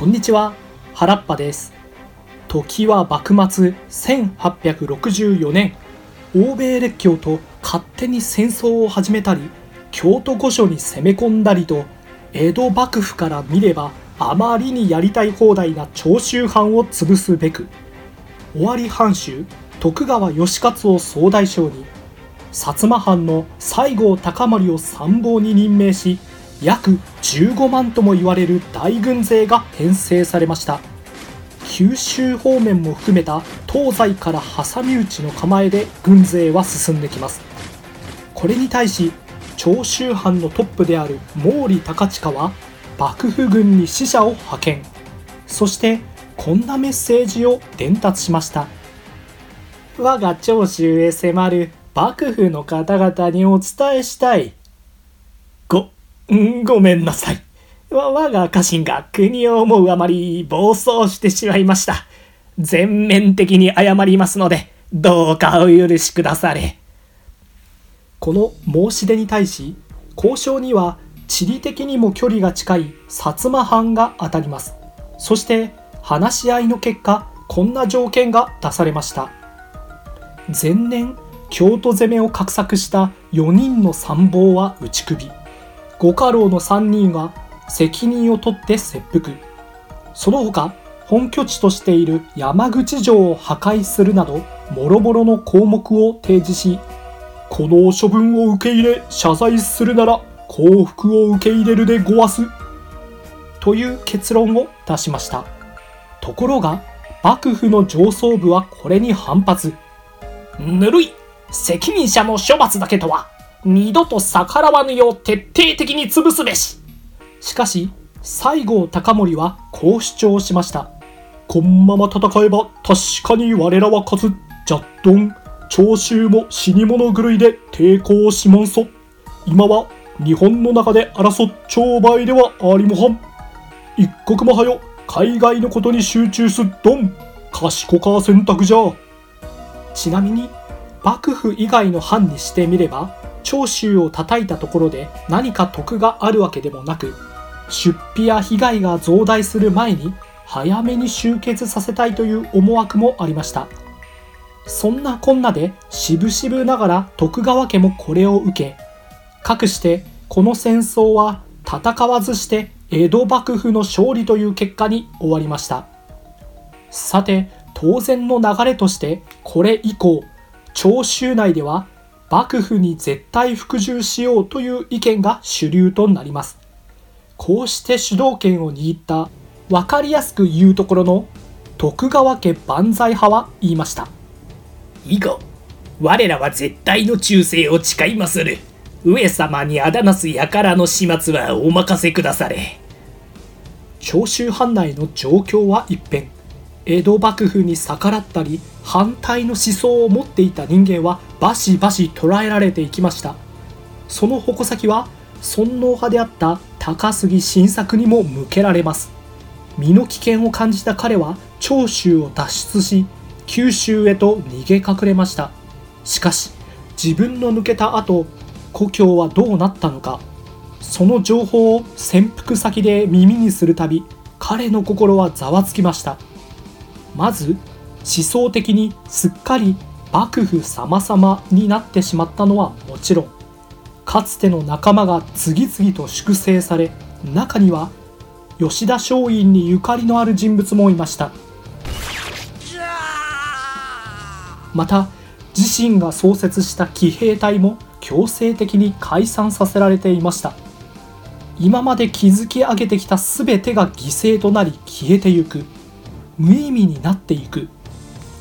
こんにちは。原っぱです。時は幕末1864年。欧米列強と勝手に戦争を始めたり京都御所に攻め込んだりと江戸幕府から見ればあまりにやりたい放題な長州藩を潰すべく尾張藩主徳川義勝を総大将に薩摩藩の西郷隆盛を参謀に任命し約15万とも言われる大軍勢が編成されました。九州方面も含めた東西から挟み撃ちの構えで軍勢は進んできます。これに対し長州藩のトップである毛利高親は幕府軍に使者を派遣。そしてこんなメッセージを伝達しました。我が長州へ迫る幕府の方々にお伝えしたい。ごんごめんなさい。わ、我が家臣が国を思うあまり暴走してしまいました。全面的に謝りますので、どうかお許しくだされ。この申し出に対し、交渉には地理的にも距離が近い薩摩藩が当たります。そして話し合いの結果、こんな条件が出されました。前年、京都攻めを画策した4人の参謀は打ち首。五家老の3人が責任を取って切腹。その他本拠地としている山口城を破壊するなどもろもろの項目を提示しこの処分を受け入れ謝罪するなら幸福を受け入れるでごわす。という結論を出しました。ところが幕府の上層部はこれに反発。ぬるい責任者の処罰だけとは。二度と逆らわぬよう徹底的に潰すべし。しかし、西郷隆盛はこう主張しました。こんまま戦えば確かに我らは勝つ。じゃっどん。長州も死に物狂いで抵抗しまんそ。今は日本の中で争っ商売ではありもはん。一刻もはよ海外のことに集中すっどん。賢か選択じゃ。ちなみに幕府以外の藩にしてみれば長州を叩いたところで何か得があるわけでもなく出費や被害が増大する前に早めに終結させたいという思惑もありました。そんなこんなで渋々ながら徳川家もこれを受けかくしてこの戦争は戦わずして江戸幕府の勝利という結果に終わりました。さて当然の流れとしてこれ以降長州内では幕府に絶対服従しようという意見が主流となります。こうして主導権を握った分かりやすく言うところの徳川家万歳派は言いました。以後我らは絶対の忠誠を誓いまする。上様にあだなす輩の始末はお任せくだされ。長州藩内の状況は一変江戸幕府に逆らったり反対の思想を持っていた人間はバシバシ捕らえられていきました。その矛先は尊皇派であった高杉晋作にも向けられます。身の危険を感じた彼は長州を脱出し九州へと逃げ隠れました。しかし自分の抜けた後故郷はどうなったのか。その情報を潜伏先で耳にするたび彼の心はざわつきました。まず思想的にすっかり幕府様々になってしまったのはもちろんかつての仲間が次々と粛清され中には吉田松陰にゆかりのある人物もいました。また自身が創設した騎兵隊も強制的に解散させられていました。今まで築き上げてきた全てが犠牲となり消えてゆく。無意味になっていく。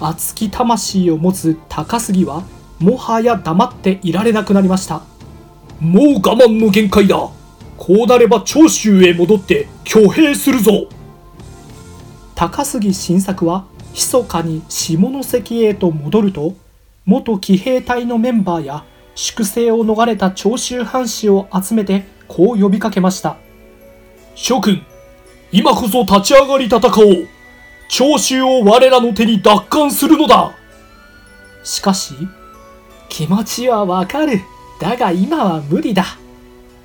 熱き魂を持つ高杉はもはや黙っていられなくなりました。もう我慢の限界だ。こうなれば長州へ戻って挙兵するぞ。高杉晋作は密かに下関へと戻ると元騎兵隊のメンバーや粛清を逃れた長州藩士を集めてこう呼びかけました。諸君今こそ立ち上がり戦おう。長州を我らの手に奪還するのだしかし、気持ちはわかる。だが今は無理だ。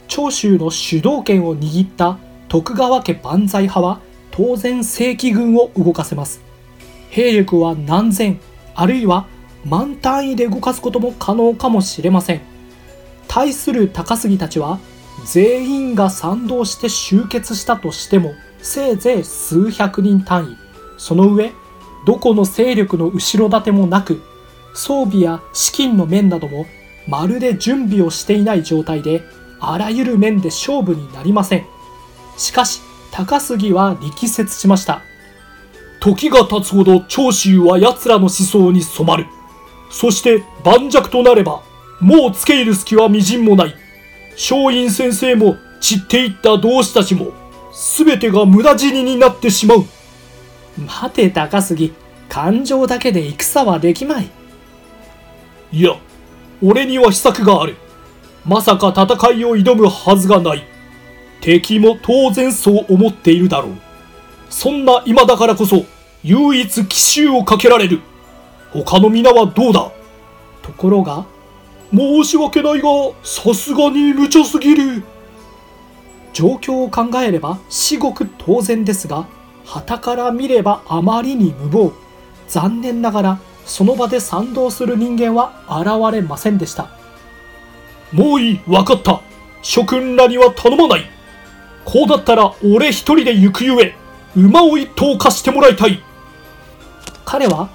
長州の主導権を握った徳川家万歳派は当然正規軍を動かせます兵力は何千あるいは万単位で動かすことも可能かもしれません対する高杉たちは全員が賛同して集結したとしてもせいぜい数百人単位その上どこの勢力の後ろ盾もなく装備や資金の面などもまるで準備をしていない状態であらゆる面で勝負になりません。しかし高杉は力説しました。時が経つほど長州は奴らの思想に染まる。そして盤石となればもう付け入る隙はみじんもない。松陰先生も散っていった同志たちも全てが無駄死にになってしまう。待て高杉感情だけで戦はできまい。いや俺には秘策がある。まさか戦いを挑むはずがない。敵も当然そう思っているだろう。そんな今だからこそ唯一奇襲をかけられる。他の皆はどうだ？ところが申し訳ないがさすがに無茶すぎる。状況を考えれば至極当然ですが旗から見ればあまりに無謀。残念ながらその場で賛同する人間は現れませんでした。もういい分かった。諸君らには頼まない。こうだったら俺一人で行くゆえ馬を一頭貸してもらいたい。彼は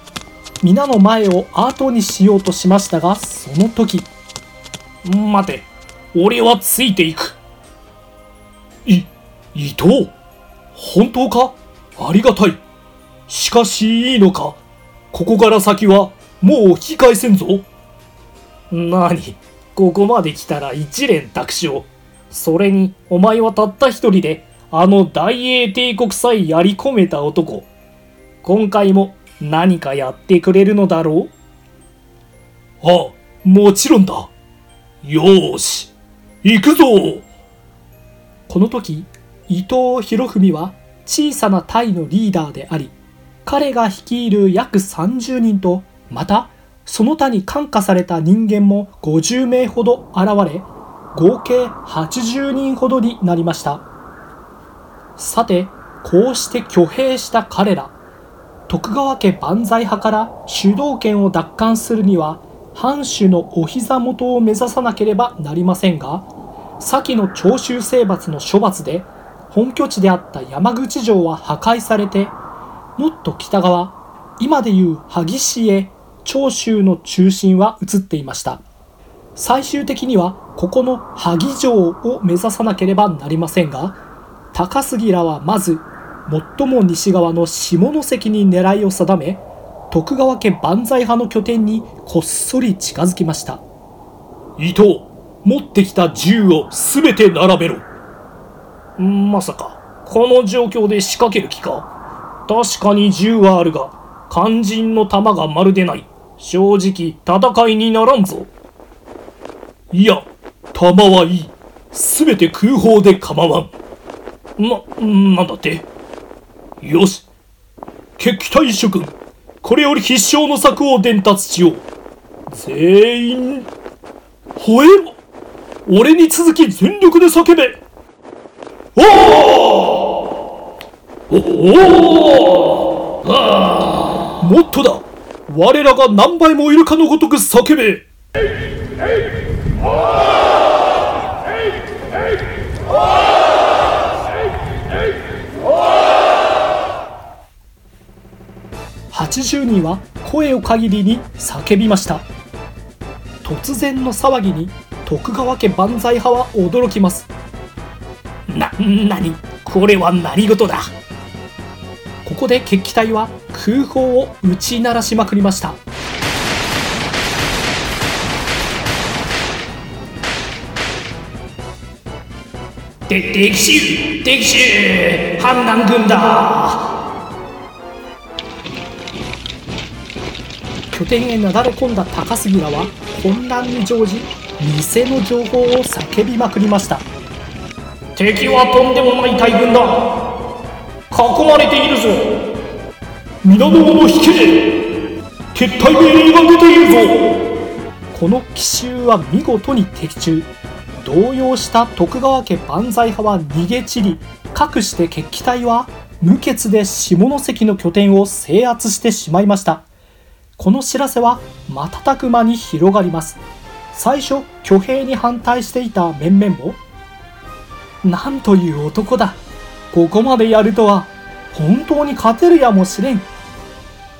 皆の前を後にしようとしましたがその時待て俺はついていく。い伊藤本当か？ありがたい。しかしいいのか。ここから先はもう引き返せんぞ。何？ここまで来たら一連卓勝それにお前はたった一人であの大英帝国さえやり込めた男。今回も何かやってくれるのだろう？ああもちろんだ。よーし。行くぞ。この時伊藤博文は小さな隊のリーダーであり彼が率いる約30人とまたその他に感化された人間も50名ほど現れ合計80人ほどになりました。さてこうして挙兵した彼ら徳川家万歳派から主導権を奪還するには藩主のお膝元を目指さなければなりませんが先の長州征伐の処罰で本拠地であった山口城は破壊されてもっと北側今でいう萩市へ長州の中心は移っていました。最終的にはここの萩城を目指さなければなりませんが高杉らはまず最も西側の下関に狙いを定め徳川家万歳派の拠点にこっそり近づきました。伊藤持ってきた銃を全て並べろ。まさか。この状況で仕掛ける気か？確かに銃はあるが肝心の弾がまるでない。正直戦いにならんぞ。いや弾はいい。全て空砲で構わん。な、なんだって？よし。決起隊諸君これより必勝の策を伝達しよう。全員吠えろ。俺に続き全力で叫べ。おおおおもっとだ我らが何倍もいるかのごとく叫べ80人は声を限りに叫びました突然の騒ぎに徳川家万歳派は驚きますな、にこれは何事だ？ここで決起隊は空砲を打ち鳴らしまくりました。で、敵襲敵襲反乱軍だ。拠点へなだれ込んだ高杉らは混乱に乗じ偽の情報を叫びまくりました。敵はとんでもない大軍だ。囲まれているぞ。皆の者引け。撤退命令が出ているぞ。この奇襲は見事に的中。動揺した徳川家万歳派は逃げ散りかくして決起隊は無血で下関の拠点を制圧してしまいました。この知らせは瞬く間に広がります。最初挙兵に反対していた面々もなんという男だ。ここまでやるとは本当に勝てるやもしれん。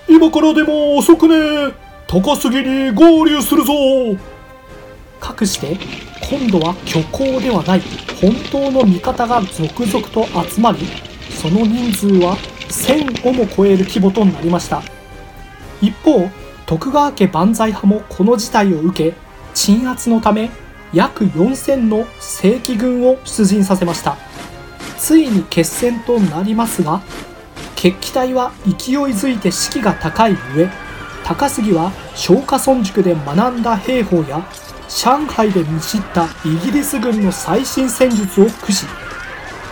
今からでも遅くね高杉に合流するぞ。かくして今度は虚構ではない本当の味方が続々と集まりその人数は1000をも超える規模となりました。一方徳川家万歳派もこの事態を受け鎮圧のため約4000の正規軍を出陣させました。ついに決戦となりますが決起隊は勢いづいて士気が高い上高杉は松下村塾で学んだ兵法や上海で見知ったイギリス軍の最新戦術を駆使。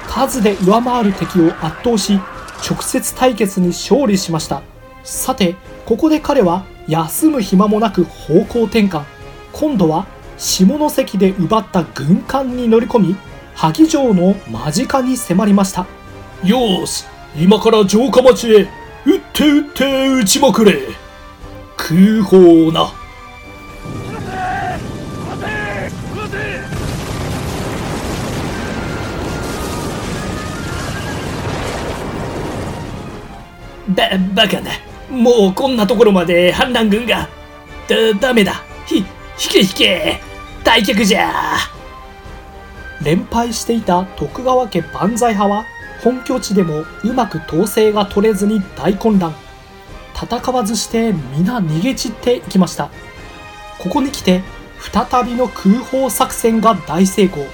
数で上回る敵を圧倒し直接対決に勝利しました。さてここで彼は休む暇もなく方向転換。今度は下関で奪った軍艦に乗り込み萩城の間近に迫りましたよし今から城下町へ撃って撃って撃ちまくれ空砲なば、バカな。もうこんなところまで反乱軍が。だ、ダメだ。ひ、引け引け。退却じゃ。連敗していた徳川家万歳派は本拠地でもうまく統制が取れずに大混乱。戦わずして皆逃げ散っていきました。ここに来て再びの空砲作戦が大成功。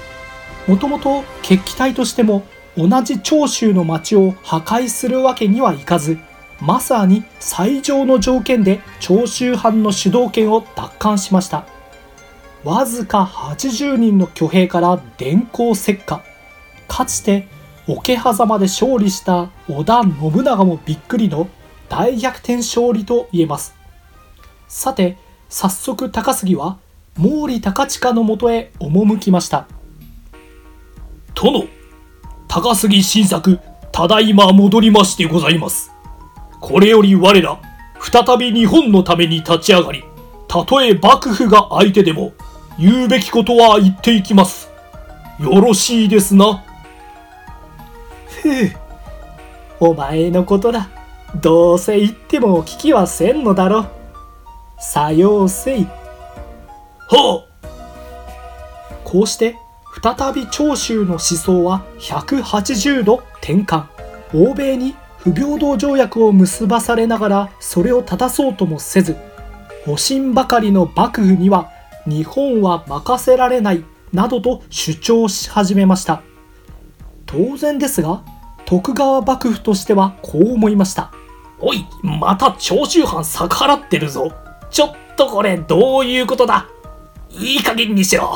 もともと決起隊としても同じ長州の町を破壊するわけにはいかず。まさに最上の条件で長州藩の主導権を奪還しました。わずか80人の挙兵から電光石火。かつて桶狭間で勝利した織田信長もびっくりの大逆転勝利と言えます。さて早速高杉は毛利高親のもとへ赴きました。殿高杉晋作ただいま戻りましてございます。これより我ら再び日本のために立ち上がりたとえ幕府が相手でも言うべきことは言っていきます。よろしいですな。ふう。お前のことだ。どうせ言っても聞きはせんのだろさようせい。はこうして再び長州の思想は180度転換。欧米に不平等条約を結ばされながらそれを正そうともせず保身ばかりの幕府には日本は任せられないなどと主張し始めました当然ですが徳川幕府としてはこう思いましたおい、また長州藩逆払ってるぞ。ちょっとこれどういうことだいい加減にしろ。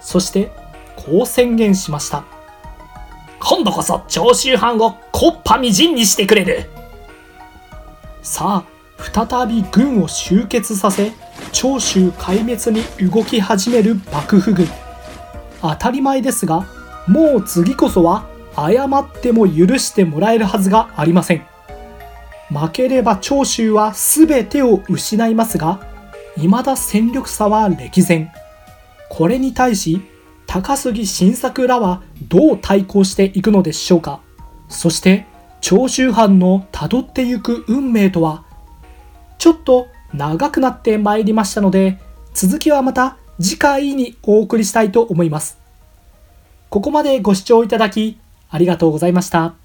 そしてこう宣言しました今度こそ長州藩を木っ端みじんにしてくれる。さあ再び軍を集結させ長州壊滅に動き始める幕府軍。当たり前ですがもう次こそは謝っても許してもらえるはずがありません。負ければ長州は全てを失いますが未だ戦力差は歴然。これに対し高杉晋作らはどう対抗していくのでしょうか。そして長州藩のたどってゆく運命とはちょっと長くなってまいりましたので続きはまた次回にお送りしたいと思いますここまでご視聴いただきありがとうございました。